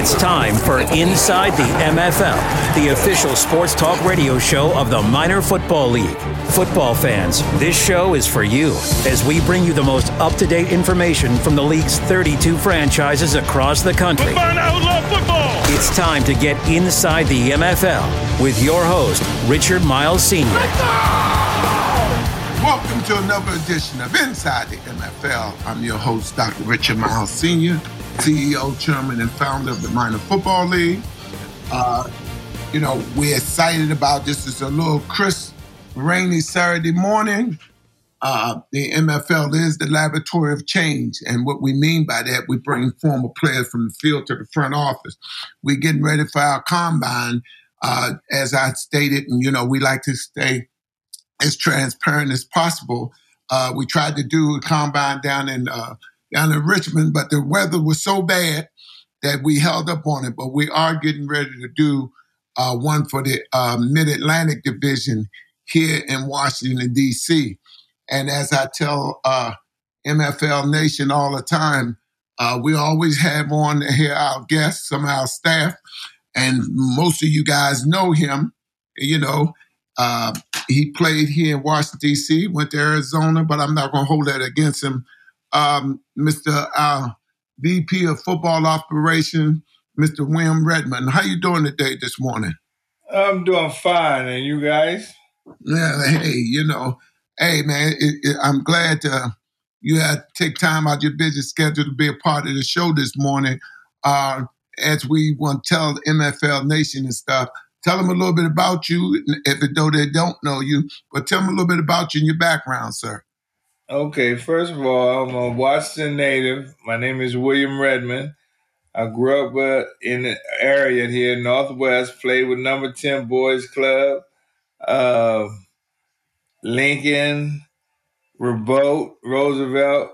It's time for Inside the MFL, the official sports talk radio show of the Minor Football League. Football fans, this show is for you as we bring you the most up to date information from the league's 32 franchises across the country. It's time to get inside the MFL with your host, Richard Myles Sr. Welcome to another edition of Inside the MFL. I'm your host, Dr. Richard Myles Sr., CEO, Chairman, and founder of the Minor Football League. Uh, you know, we're excited about this. It's a little crisp, rainy Saturday morning. Uh, the MFL is the laboratory of change. And what we mean by that, we bring former players from the field to the front office. We're getting ready for our combine. Uh, as I stated, and you know, we like to stay as transparent as possible. Uh, we tried to do a combine down in uh, down in Richmond, but the weather was so bad that we held up on it. But we are getting ready to do uh, one for the uh, Mid Atlantic Division here in Washington D.C. And as I tell uh, MFL Nation all the time, uh, we always have on here our guests, some of our staff, and most of you guys know him. You know, uh, he played here in Washington D.C., went to Arizona, but I'm not going to hold that against him. Um, Mr. Uh, VP of Football Operation, Mr. William Redman. How you doing today this morning? I'm doing fine, and you guys? Yeah, hey, you know, hey man, it, it, I'm glad to, you had to take time out your busy schedule to be a part of the show this morning. Uh, as we want to tell the MFL Nation and stuff, tell them a little bit about you, if though they don't know you, but tell them a little bit about you and your background, sir. Okay, first of all, I'm a Washington native. My name is William Redman. I grew up uh, in the area here, Northwest, played with number 10 Boys Club, uh, Lincoln, Ribault, Roosevelt,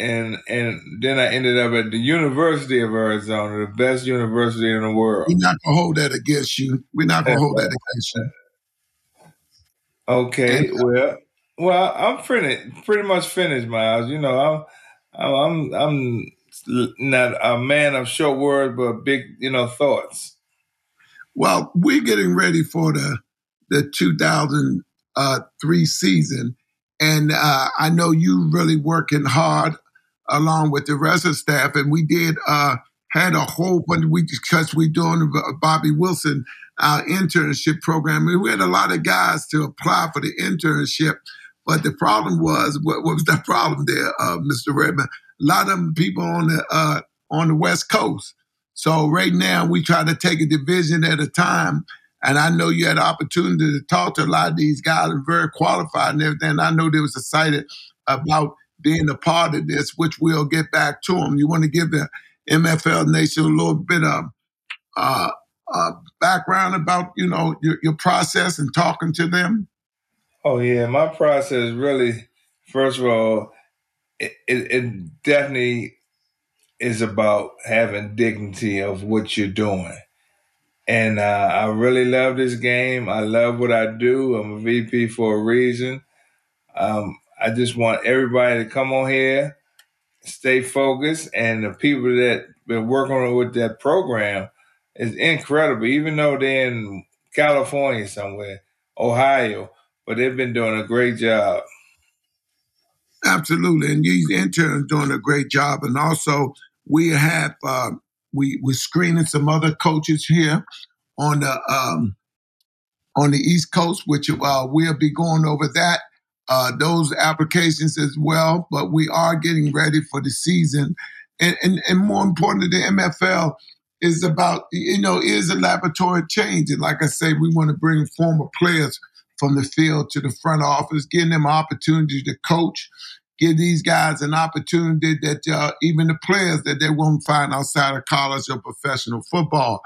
and and then I ended up at the University of Arizona, the best university in the world. We're not gonna hold that against you. We're not gonna hold that against you. Okay, and, uh, well, well, I'm pretty pretty much finished, Myles. You know, I'm I'm I'm not a man of short words, but big, you know, thoughts. Well, we're getting ready for the the 2003 season, and uh, I know you really working hard along with the rest of the staff, and we did uh, had a whole bunch. We because we doing Bobby Wilson our internship program. We had a lot of guys to apply for the internship, but the problem was what, what was the problem there, uh, Mr. Redman? A lot of people on the uh, on the West Coast. So right now we try to take a division at a time. And I know you had the opportunity to talk to a lot of these guys and very qualified and everything. I know they was excited about being a part of this, which we'll get back to them. You want to give the MFL Nation a little bit of uh, uh, background about you know your, your process and talking to them? Oh yeah, my process really, first of all, it, it, it definitely is about having dignity of what you're doing. And uh, I really love this game. I love what I do. I'm a VP for a reason. Um, I just want everybody to come on here, stay focused, and the people that been working with that program is incredible. Even though they're in California somewhere, Ohio, but they've been doing a great job. Absolutely, and these interns doing a great job, and also we have uh, we we're screening some other coaches here on the um, on the East Coast, which uh, we'll be going over that uh, those applications as well. But we are getting ready for the season. And, and, and more importantly, the MFL is about, you know, is a laboratory change. And like I say, we want to bring former players from the field to the front office, giving them opportunity to coach, give these guys an opportunity that uh, even the players that they won't find outside of college or professional football.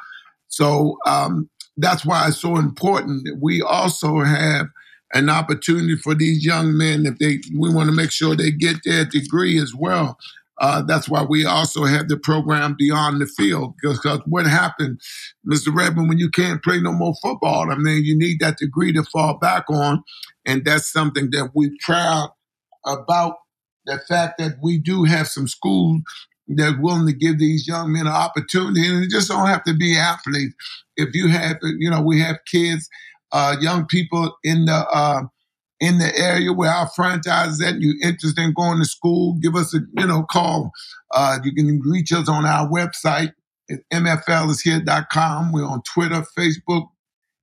So um, that's why it's so important. We also have – an opportunity for these young men if they we want to make sure they get their degree as well. Uh, that's why we also have the program beyond the field because what happened, Mr. Redman, when you can't play no more football, I mean, you need that degree to fall back on, and that's something that we're proud about. The fact that we do have some schools that's willing to give these young men an opportunity. And it just don't have to be athletes. If you have, you know, we have kids, uh, young people in the uh, in the area where our franchise is at, you're interested in going to school, give us a you know call. Uh, you can reach us on our website at mflishere.com. We're on Twitter, Facebook,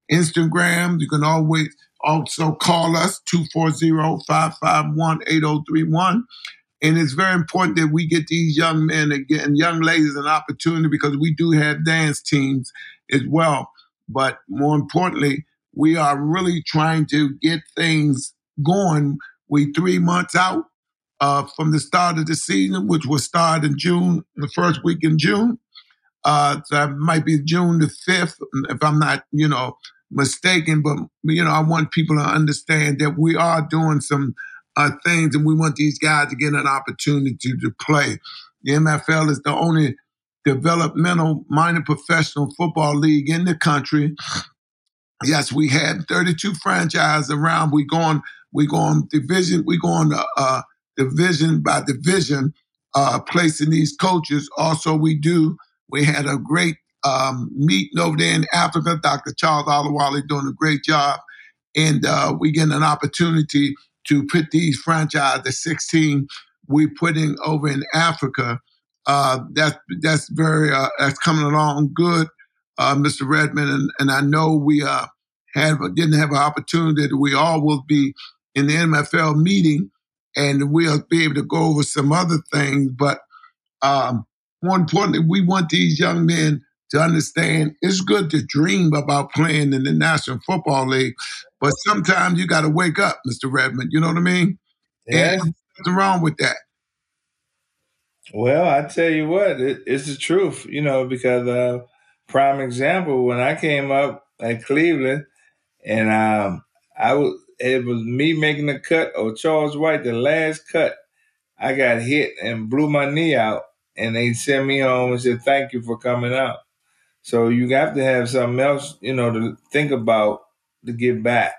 Instagram. You can always also call us 240-551-8031. And it's very important that we get these young men and young ladies an opportunity because we do have dance teams as well. But more importantly, we are really trying to get things going. We three months out uh, from the start of the season, which will start in June, the first week in June. Uh, that might be June the 5th, if I'm not, you know, mistaken. But, you know, I want people to understand that we are doing some uh, things and we want these guys to get an opportunity to play. The MFL is the only developmental minor professional football league in the country yes, we had 32 franchises around. We going we going division we going uh, uh, division by division, uh, placing these coaches. Also, we do we had a great um, meeting over there in Africa. Dr. Charles Olawale doing a great job, and uh, we getting an opportunity to put these franchises, the 16 we putting over in Africa. Uh, that's that's very uh, that's coming along good uh, Mr. Redman, and, and I know we uh, had didn't have an opportunity that we all will be in the MFL meeting, and we'll be able to go over some other things. But um, more importantly, we want these young men to understand it's good to dream about playing in the National Football League, but sometimes you got to wake up, Mr. Redman. You know what I mean? Yeah. And nothing wrong with that. Well, I tell you what, it, it's the truth, you know, because uh, prime example, when I came up at Cleveland, and um, I was it was me making the cut or Charles White, the last cut. I got hit and blew my knee out, and they sent me home and said, "Thank you for coming out." So you have to have something else, you know, to think about to get back,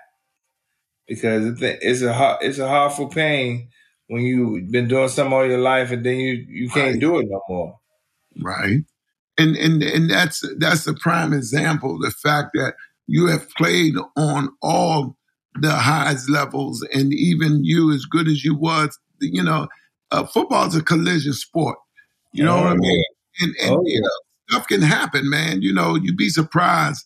because it's a hard, it's a hard pain when you've been doing something all your life and then you you can't right. do it no more. Right and and and that's that's the prime example. The fact that you have played on all the highest levels, and even you, as good as you was, you know, uh, football is a collision sport. You know oh, what I mean? And, and oh, yeah. you know, stuff can happen, man. You know, you'd be surprised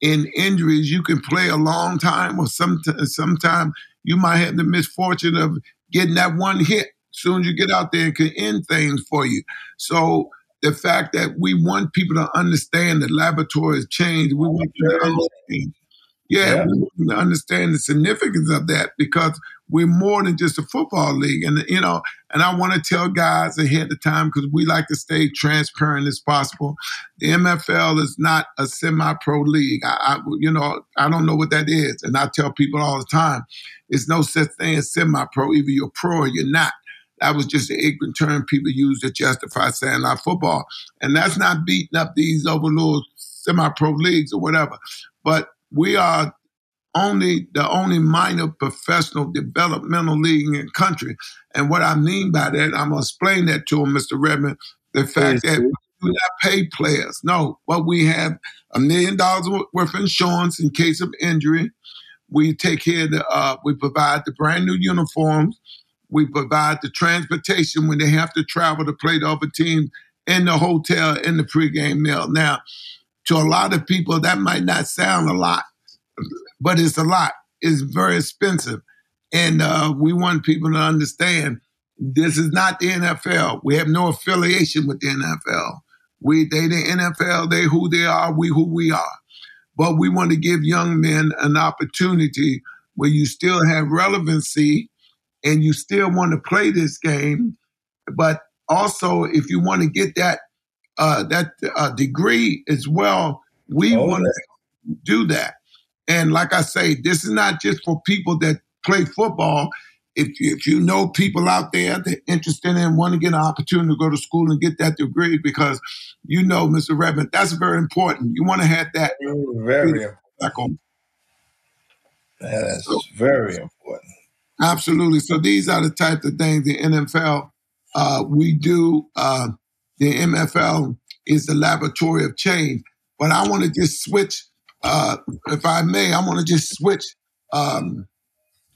in injuries. You can play a long time, or some sometime you might have the misfortune of getting that one hit. As soon as you get out there, it can end things for you. So the fact that we want people to understand that laboratories change. We want them to understand. Yeah, yeah. we want to understand the significance of that because we're more than just a football league. And, you know, and I want to tell guys ahead of time because we like to stay transparent as possible. The MFL is not a semi pro league. I, I, you know, I don't know what that is. And I tell people all the time, it's no such thing as semi pro. Either you're pro or you're not. That was just an ignorant term people used to justify saying our football. And that's not beating up these over little semi-pro leagues or whatever. But we are only the only minor professional developmental league in the country. And what I mean by that, I'm gonna explain that to him, Mr. Redman. The fact that we do not pay players. No, but we have a million dollars worth of insurance in case of injury. We take care of the, uh, we provide the brand new uniforms. We provide the transportation when they have to travel to play the other team in the hotel in the pregame meal. Now, to a lot of people, that might not sound a lot, but it's a lot. It's very expensive. And uh, we want people to understand this is not the NFL. We have no affiliation with the NFL. We they the NFL, they who they are, we who we are. But we want to give young men an opportunity where you still have relevancy and you still want to play this game, but also if you want to get that uh, that uh, degree as well, we oh, want to do that. And like I say, this is not just for people that play football. If you, if you know people out there that are interested in want to get an opportunity to go to school and get that degree, because you know, Mr. Redman, that's very important. You want to have that very important. That's so, very important. Absolutely. So these are the types of things the NFL uh, we do. Uh, the MFL is the laboratory of change. But I want to just switch, uh, if I may, I want to just switch. Um,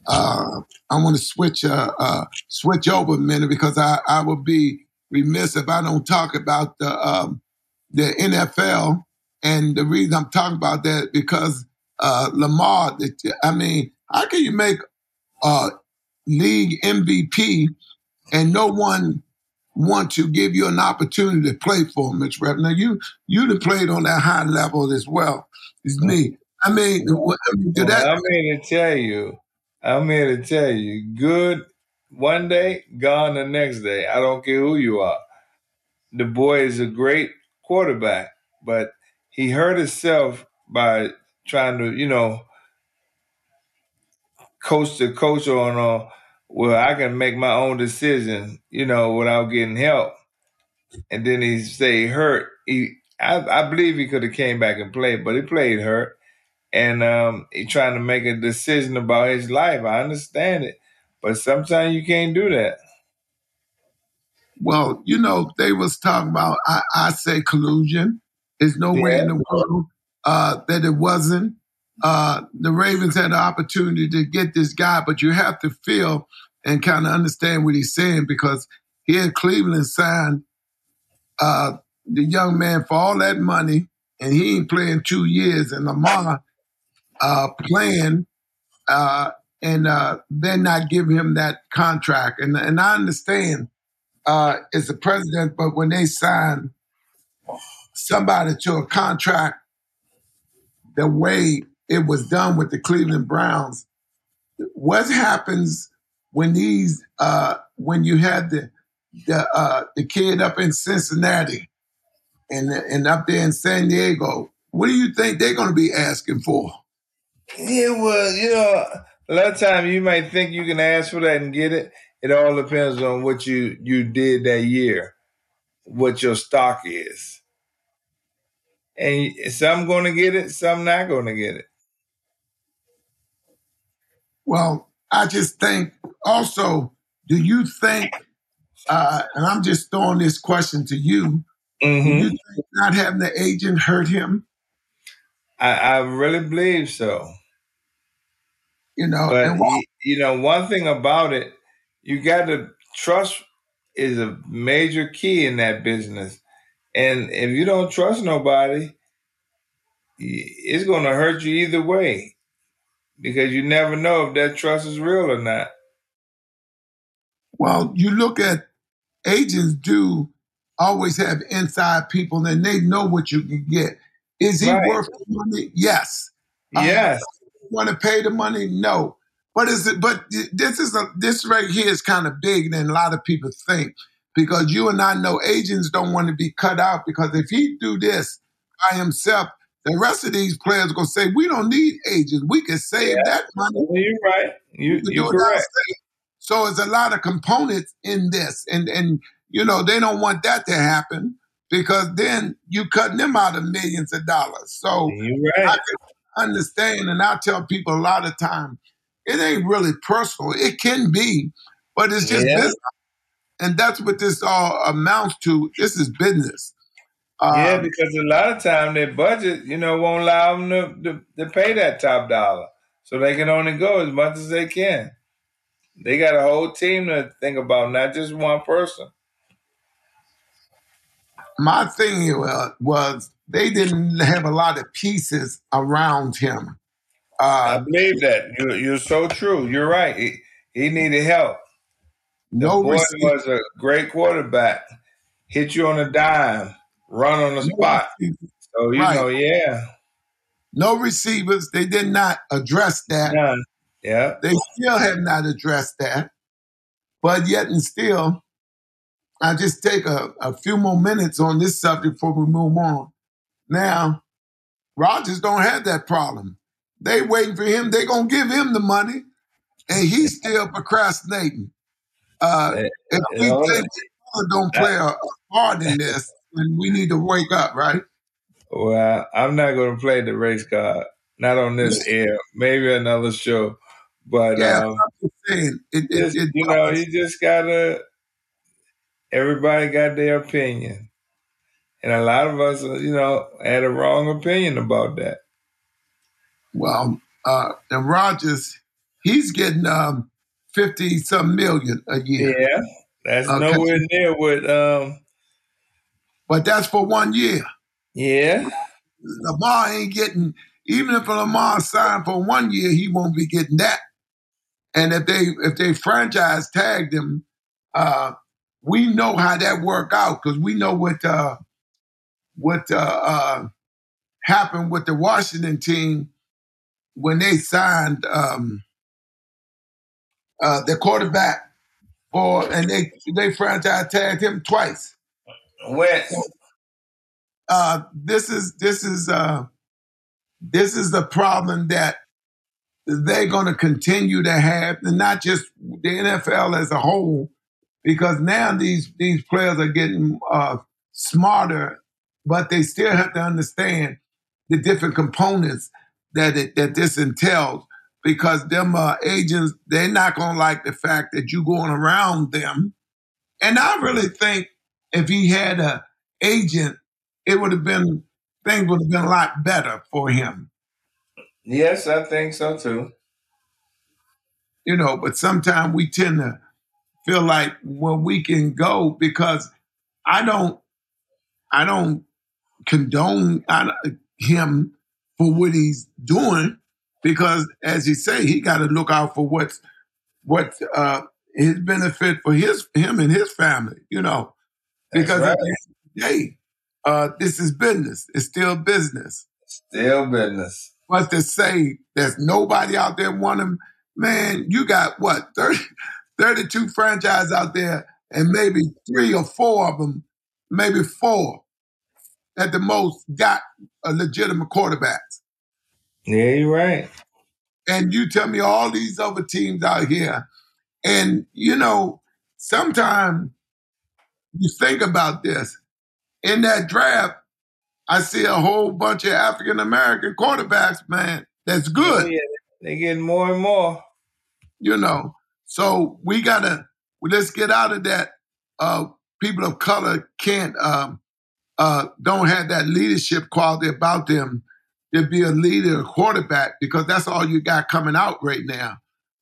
uh, I want to switch uh, uh, switch over a minute because I, I would be remiss if I don't talk about the um, the NFL. And the reason I'm talking about that because uh, Lamar, I mean, how can you make a league MVP and no one want to give you an opportunity to play for him, Mitch Rep. Now you you'd have played on that high level as well as me. I mean, I mean, that, I'm here to tell you, I'm here to tell you, good one day, gone the next day. I don't care who you are. The boy is a great quarterback, but he hurt himself by trying to, you know, coach to coach on uh, well, I can make my own decision, you know, without getting help. And then he say hurt. He, I, I believe he could have came back and played, but he played hurt, and um, he trying to make a decision about his life. I understand it, but sometimes you can't do that. Well, you know, they was talking about. I, I say collusion. There's nowhere yeah. in the world uh, that it wasn't uh, the Ravens had the opportunity to get this guy, but you have to feel and kind of understand what he's saying because he had Cleveland signed uh, the young man for all that money, and he ain't playing two years, and Lamar uh, playing, uh, and uh, they're not giving him that contract. And and I understand uh, as the president, but when they sign somebody to a contract, the way it was done with the Cleveland Browns. What happens when these uh, when you had the the uh, the kid up in Cincinnati and and up there in San Diego? What do you think they're going to be asking for? It was you know, a lot of time you might think you can ask for that and get it. It all depends on what you you did that year, what your stock is, and some going to get it, some not going to get it. Well, I just think also, do you think, uh, and I'm just throwing this question to you, mm-hmm. do you think not having the agent hurt him? I, I really believe so. You know, but you know, one thing about it, you got to trust is a major key in that business. And if you don't trust nobody, it's going to hurt you either way because you never know if that trust is real or not. Well, you look at agents do always have inside people and they know what you can get. Is he right. worth the money? Yes. Uh, yes. Want to pay the money? No. But is it? But this is a, this right here is kind of big than a lot of people think because you and I know agents don't want to be cut out because if he do this by himself, the rest of these players are gonna say, "We don't need agents. We can save yeah. that money." You're right. You, you're correct. So there's a lot of components in this, and and you know they don't want that to happen because then you cutting them out of millions of dollars. So right. I can understand, and I tell people a lot of time, it ain't really personal. It can be, but it's just yeah. business, and that's what this all amounts to. This is business. Um, yeah, because a lot of time their budget, you know, won't allow them to, to, to, pay that top dollar. So they can only go as much as they can. They got a whole team to think about, not just one person. My thing was they didn't have a lot of pieces around him. Uh, I believe that. You're, you're so true. You're right. He, he needed help. The no boy receiver. was a great quarterback. Hit you on a dime run on the spot. So you right. know, yeah. No receivers. They did not address that. None. Yeah. They still have not addressed that. But yet and still, I just take a, a few more minutes on this subject before we move on. Now, Rodgers don't have that problem. They waiting for him. They gonna give him the money, and he's still procrastinating. Uh, if we think don't play a, a part in this, and we need to wake up, right? Well, I'm not going to play the race card. Not on this air. Maybe another show. But yeah, um, saying it, just, it, it, you know, you just gotta. Everybody got their opinion. And a lot of us, you know, had a wrong opinion about that. Well, uh, and Rodgers, he's getting um, fifty some million a year. Yeah, that's uh, nowhere near what. Um, but that's for one year. Yeah, Lamar ain't getting. Even if Lamar signed for one year, he won't be getting that. And if they if they franchise tagged him, uh, we know how that work out because we know what uh, what uh, uh, happened with the Washington team when they signed um, uh, the quarterback for, and they they franchise tagged him twice. When uh, this is this is uh, this is the problem that they're going to continue to have, and not just the NFL as a whole, because now these these players are getting uh, smarter, but they still have to understand the different components that it, that this entails because them uh, agents they're not gonna like the fact that you going around them. And I really think if he had a agent, it would have been things would have been a lot better for him. Yes, I think so too. You know, but sometimes we tend to feel like well we can go because I don't I don't condone him for what he's doing because, as you say, he got to look out for what's what uh, his benefit for his him and his family. You know, because right. at the end of the day, uh, this is business. It's still business. Still business. But to say there's nobody out there want him, man, you got what 30, 32 franchises out there, and maybe three or four of them, maybe four at the most got a legitimate quarterbacks. Yeah, you're right. And you tell me all these other teams out here, and you know, sometimes you think about this. In that draft, I see a whole bunch of African American quarterbacks, man. That's good. Oh, yeah. They're getting more and more. You know, so we gotta let's get out of that. Uh, people of color can't um, uh, don't have that leadership quality about them to be a leader, a quarterback, because that's all you got coming out right now.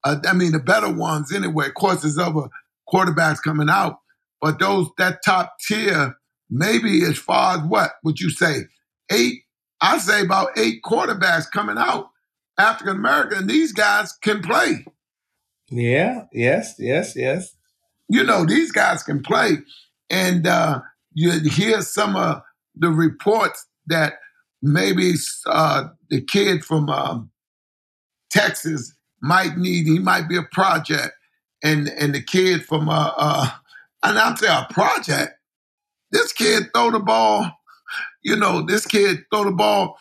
Uh, I mean, the better ones anyway. Of course, there's other quarterbacks coming out, but those that top tier, maybe as far as what would you say, eight? I say about eight quarterbacks coming out, African American. These guys can play. Yeah. Yes. Yes. Yes. You know, these guys can play, and uh, you hear some of the reports that maybe uh, the kid from um, Texas might need, he might be a project, and and the kid from uh, uh and saying a project. This kid throw the ball, you know, this kid throw the ball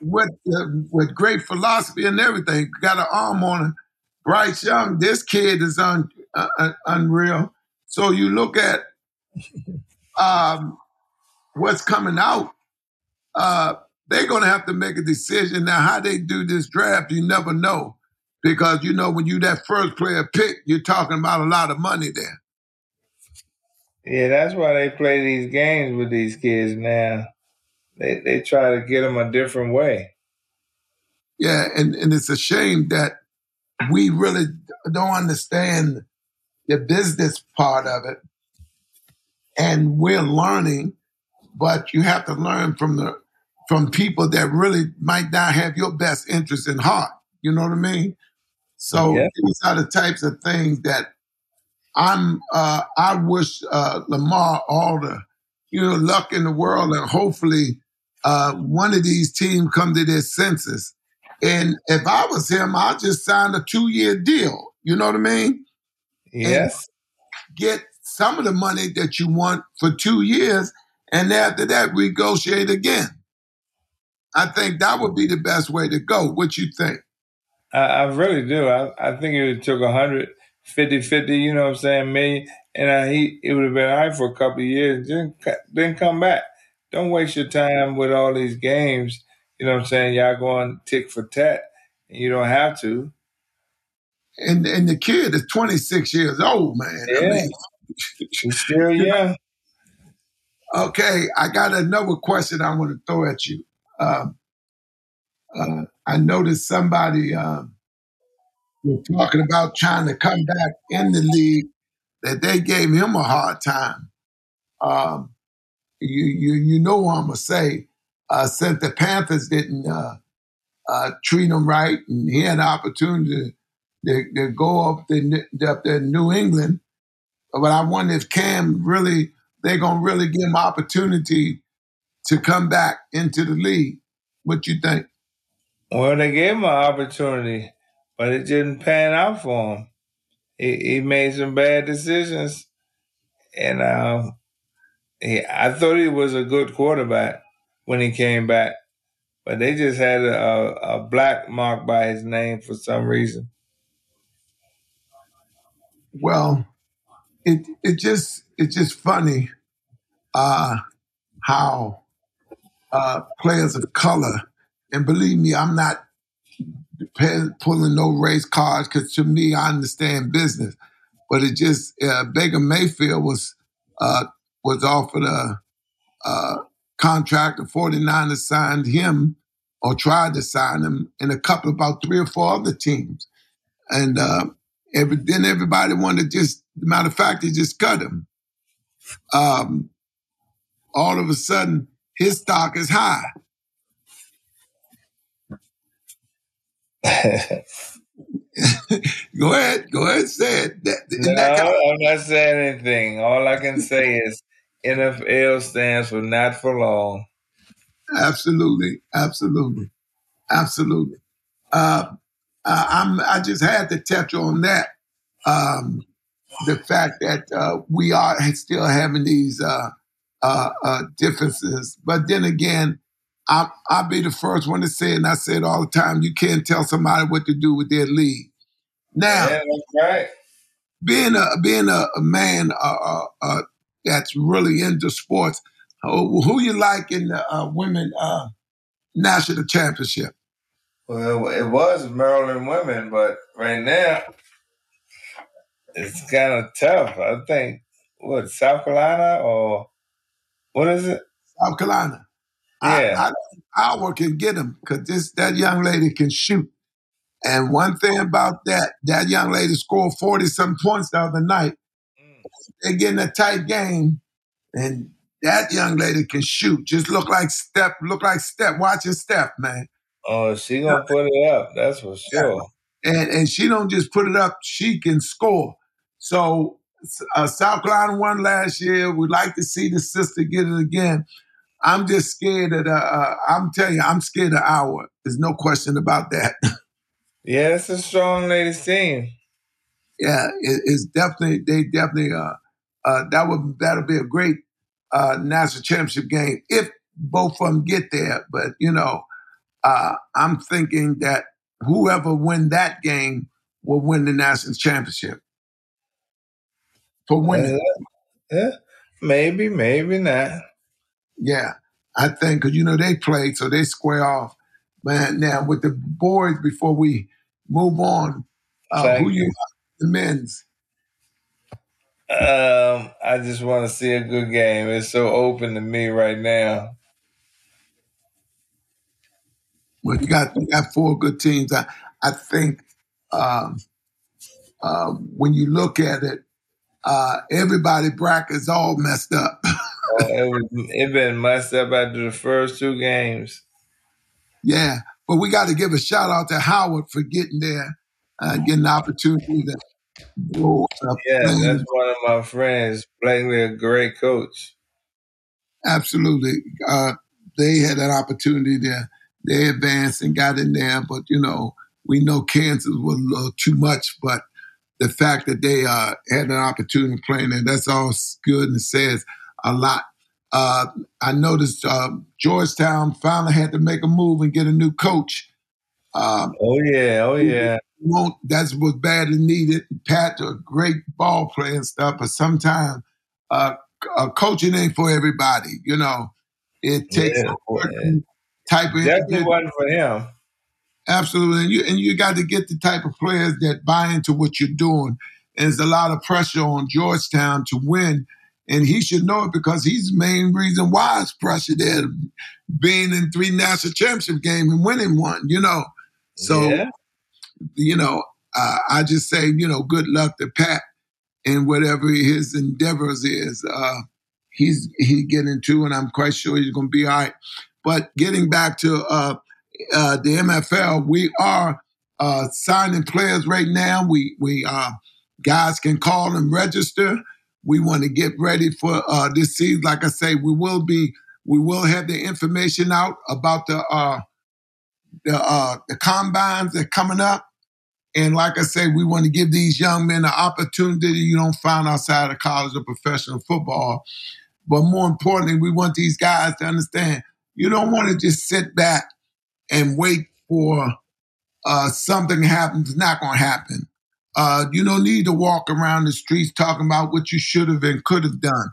with uh, with great philosophy and everything. Got an arm on him. Bryce Young, this kid is un, uh unreal. So you look at um, what's coming out, uh, they're going to have to make a decision. Now, how they do this draft, you never know. Because, you know, when you that first player pick, you're talking about a lot of money there. Yeah, that's why they play these games with these kids now. They, they try to get them a different way. Yeah, and, and it's a shame that we really don't understand the business part of it and we're learning, but you have to learn from the from people that really might not have your best interest in heart. You know what I mean? So yeah. these are the types of things that I'm. Uh, I wish uh, Lamar all the you know luck in the world, and hopefully uh, one of these teams come to their senses. And if I was him, I'd just sign a two year deal. You know what I mean? Yes. And get some of the money that you want for two years, and after that, negotiate again. I think that would be the best way to go. What you think? I, I really do. I, I think it took a hundred fifty fifty. you know what I'm saying, me, and I, he, it would have been all right for a couple of years, then, then come back. Don't waste your time with all these games. You know what I'm saying? Y'all going tick for tat, and you don't have to. And and the kid is 26 years old, man. Yeah. I mean, Still, yeah. Okay, I got another question I want to throw at you. Um, uh, I noticed somebody um, was talking about trying to come back in the league that they gave him a hard time. Um, you, you, you know what I'm gonna say. Uh, since the Panthers didn't uh, uh, treat him right, and he had an opportunity to, to go up to, up to New England. But I wonder if Cam really, they're gonna really give him opportunity to come back into the league. What you think? Well, they gave him an opportunity, but it didn't pan out for him. He, he made some bad decisions, and uh, he, I thought he was a good quarterback when he came back, but they just had a, a black mark by his name for some reason. Well, it it just it's just funny uh, how uh, players of color, and believe me, I'm not pulling no race cards because to me, I understand business, but it just uh, Baker Mayfield was uh, was offered a, contract, the 49ers signed him or tried to sign him, and a couple about three or four other teams, and uh, every, then everybody wanted to just matter of fact, they just cut him. Um, all of a sudden, his stock is high. go ahead, go ahead, say it. That, no, kind of- I'm not saying anything. All I can say is NFL stands for not for long. Absolutely, absolutely, absolutely. Uh, uh, I'm. I just had to touch on that. Um, the fact that uh, we are still having these uh, uh, uh, differences, but then again, I, I'll be the first one to say, it, and I say it all the time: you can't tell somebody what to do with their league. Now, yeah, right. being a being a, a man uh, uh, that's really into sports, who you like in the women national championship? Well, it was Maryland women, but right now it's kind of tough. I think what South Carolina or what is it? South Carolina. Yeah, I, I, can get them because this that young lady can shoot. And one thing about that, that young lady scored forty some points the other night. Mm. They're getting a tight game, and that young lady can shoot. Just look like Steph. Look like Steph. Watching Steph, man. Oh, she gonna put it up. That's for sure. Yeah. And and she don't just put it up. She can score. So uh, South Carolina won last year. We'd like to see the sister get it again. I'm just scared that uh, uh, I'm telling you, I'm scared of Iowa. There's no question about that. yeah, it's a strong ladies team. Yeah, it, it's definitely they definitely uh, uh, that would that'll be a great uh, national championship game if both of them get there. But you know, uh, I'm thinking that whoever win that game will win the national championship for winning. Yeah, maybe, maybe not. Yeah, I think because you know they played, so they square off. Man, now with the boys, before we move on, uh, who you the men's? Um, I just want to see a good game. It's so open to me right now. Well, you got you got four good teams. I I think um, uh, when you look at it, uh, everybody brackets all messed up. uh, it was it been messed up after the first two games. Yeah, but we got to give a shout out to Howard for getting there, uh, getting the opportunity to go. yeah, that's one of my friends. Blakeney a great coach. Absolutely, uh, they had an opportunity there. They advanced and got in there, but you know we know Kansas was a little too much, but the fact that they uh, had an opportunity playing there, that's all good and says a lot. Uh, I noticed uh, Georgetown finally had to make a move and get a new coach. Um, oh yeah, oh yeah. Won't that's was badly needed. Pat, a great ball player and stuff, but sometimes uh, uh, coaching ain't for everybody. You know, it takes yeah, a certain type of. Definitely wasn't for him. Absolutely, and you and you got to get the type of players that buy into what you're doing. And there's a lot of pressure on Georgetown to win, and he should know it because he's the main reason why it's pressure there, being in three national championship games and winning one. You know, so yeah. you know, uh, I just say you know, good luck to Pat and whatever his endeavors is. Uh, he's he get into, and I'm quite sure he's going to be all right. But getting back to uh, uh, the MFL, we are uh, signing players right now. We we uh, guys can call and register. We want to get ready for uh, this season. Like I say, we will be we will have the information out about the uh, the uh, the combines that coming up. And like I say, we want to give these young men an opportunity you don't find outside of college or professional football. But more importantly, we want these guys to understand you don't want to just sit back and wait for uh, something happens. It's not going to happen. Uh, you don't need to walk around the streets talking about what you should have and could have done.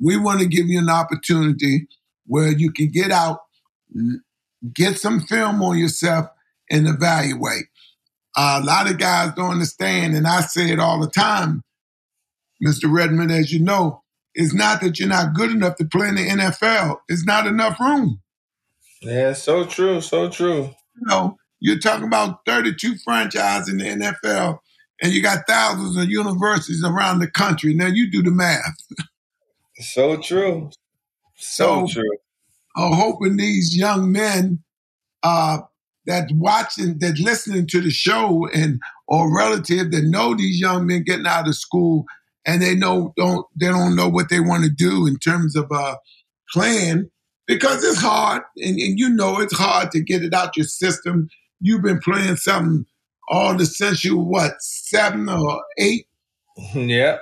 We want to give you an opportunity where you can get out, get some film on yourself, and evaluate. Uh, a lot of guys don't understand, and I say it all the time, Mr. Redman, as you know, it's not that you're not good enough to play in the NFL. It's not enough room. Yeah, so true, so true. You know, you're talking about 32 franchises in the NFL, and you got thousands of universities around the country. Now you do the math. So true. So, so true. I'm hoping these young men uh, that's watching, that listening to the show, and or relative that know these young men getting out of school, and they know don't they don't know what they want to do in terms of uh, playing because it's hard, and, and you know it's hard to get it out your system. You've been playing something all the since you what seven or eight. Yeah.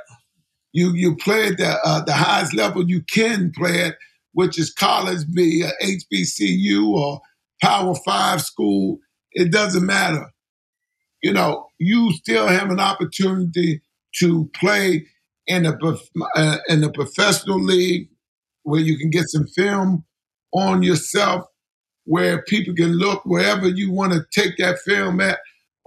You you play at the uh, the highest level you can play at, which is college, be a HBCU or Power Five school. It doesn't matter. You know, you still have an opportunity to play in a uh, in a professional league where you can get some film on yourself where people can look wherever you want to take that film at.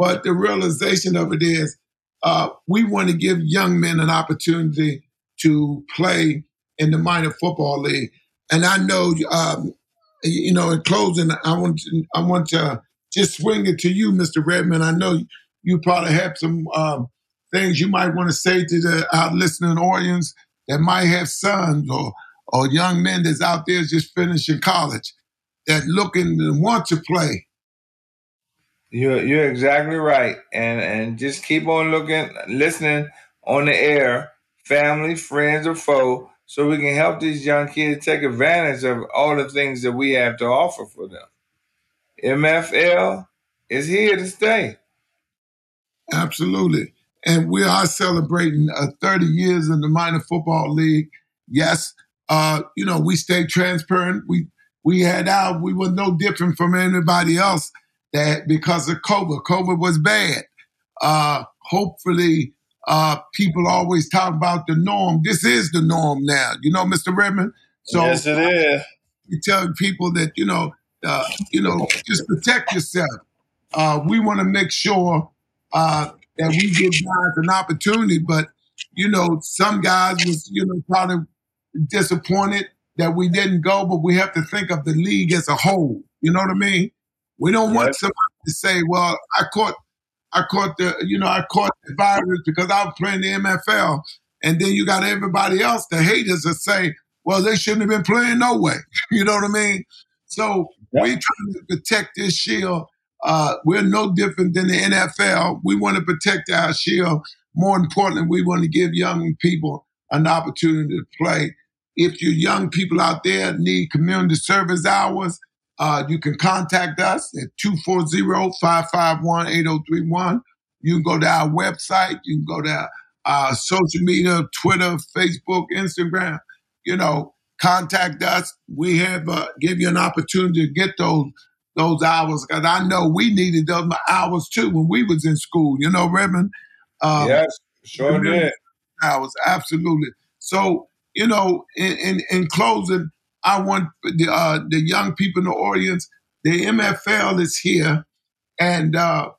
But the realization of it is uh, we want to give young men an opportunity to play in the minor football league. And I know, um, you know, in closing, I want to, I want to just swing it to you, Mr. Redman. I know you probably have some um, things you might want to say to the our listening audience that might have sons or or young men that's out there just finishing college that looking and want to play. You're you're exactly right, and and just keep on looking, listening on the air, family, friends, or foe, so we can help these young kids take advantage of all the things that we have to offer for them. MFL is here to stay. Absolutely, and we are celebrating uh, 30 years in the minor football league. Yes, uh, you know we stay transparent. We we had out, we were no different from anybody else that because of COVID. COVID was bad. Uh, hopefully, uh, people always talk about the norm. This is the norm now, you know, Mr. Redman. So yes, it is. You tell people that you know, uh, you know, just protect yourself. Uh, we want to make sure uh, that we give guys an opportunity, but you know, some guys was you know probably disappointed that we didn't go, but we have to think of the league as a whole. You know what I mean? We don't want somebody to say, "Well, I caught, I caught the, you know, I caught the virus because I was playing the MFL," and then you got everybody else, the haters, that say, "Well, they shouldn't have been playing no way." you know what I mean? So we're trying to protect this shield. Uh, we're no different than the NFL. We want to protect our shield. More importantly, we want to give young people an opportunity to play if you young people out there need community service hours, uh, you can contact us at 240-551-8031. You can go to our website. You can go to our social media, Twitter, Facebook, Instagram. You know, contact us. We have uh, give you an opportunity to get those those hours because I know we needed those hours too when we was in school. You know, Redman. Um, yes, sure did. Hours, absolutely. So you know, in, in, in closing, I want the, uh, the young people in the audience, the MFL is here, and uh,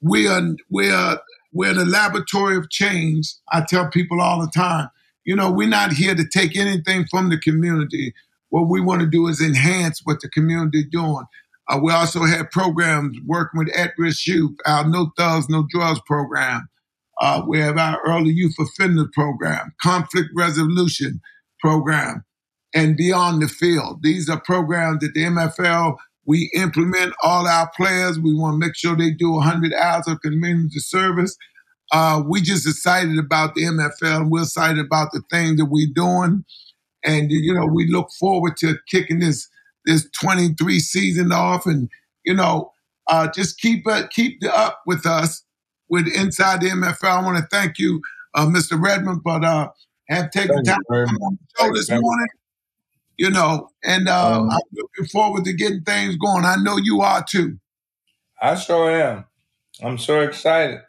we are we are we're the laboratory of change. I tell people all the time, you know, we're not here to take anything from the community. What we want to do is enhance what the community is doing. Uh, we also have programs working with at-risk youth, our No Thugs, No Drugs program. Uh, we have our early youth offender program, conflict resolution program, and beyond the field. These are programs that the MFL we implement all our players. We want to make sure they do 100 hours of community service. Uh, we just excited about the MFL. And we're excited about the thing that we're doing, and you know we look forward to kicking this this 23 season off, and you know uh, just keep uh, keep up with us with inside the MFL. I want to thank you, uh, Mr. Redman, but uh, have taken time on the show this morning. You know, and uh, um, I'm looking forward to getting things going. I know you are too. I sure am. I'm so excited.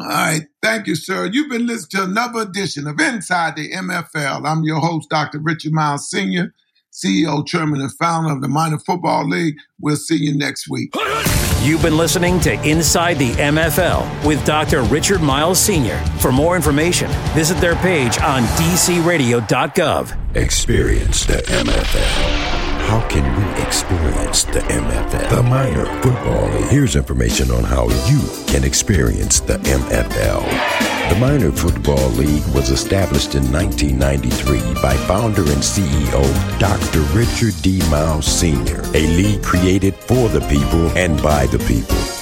All right. Thank you, sir. You've been listening to another edition of Inside the MFL. I'm your host, Dr. Richard Myles Sr., CEO, Chairman, and founder of the Minor Football League. We'll see you next week. You've been listening to Inside the MFL with Dr. Richard Myles Sr. For more information, visit their page on dcradio.gov. Experience the MFL. How can we experience the MFL? The Minor Football League. Here's information on how you can experience the MFL. The Minor Football League was established in 1993 by founder and CEO Dr. Richard D. Myles Sr., a league created for the people and by the people.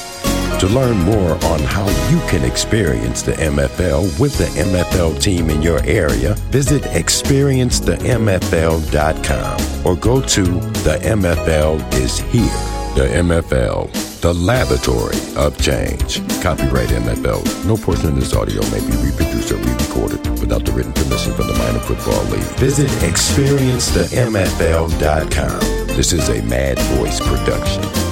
To learn more on how you can experience the MFL with the MFL team in your area, visit experiencethemfl.com or go to The MFL is Here. The MFL, the laboratory of change. Copyright MFL. No portion of this audio may be reproduced or re-recorded without the written permission from the Minor Football League. Visit experiencethemfl.com. This is a Mad Voice production.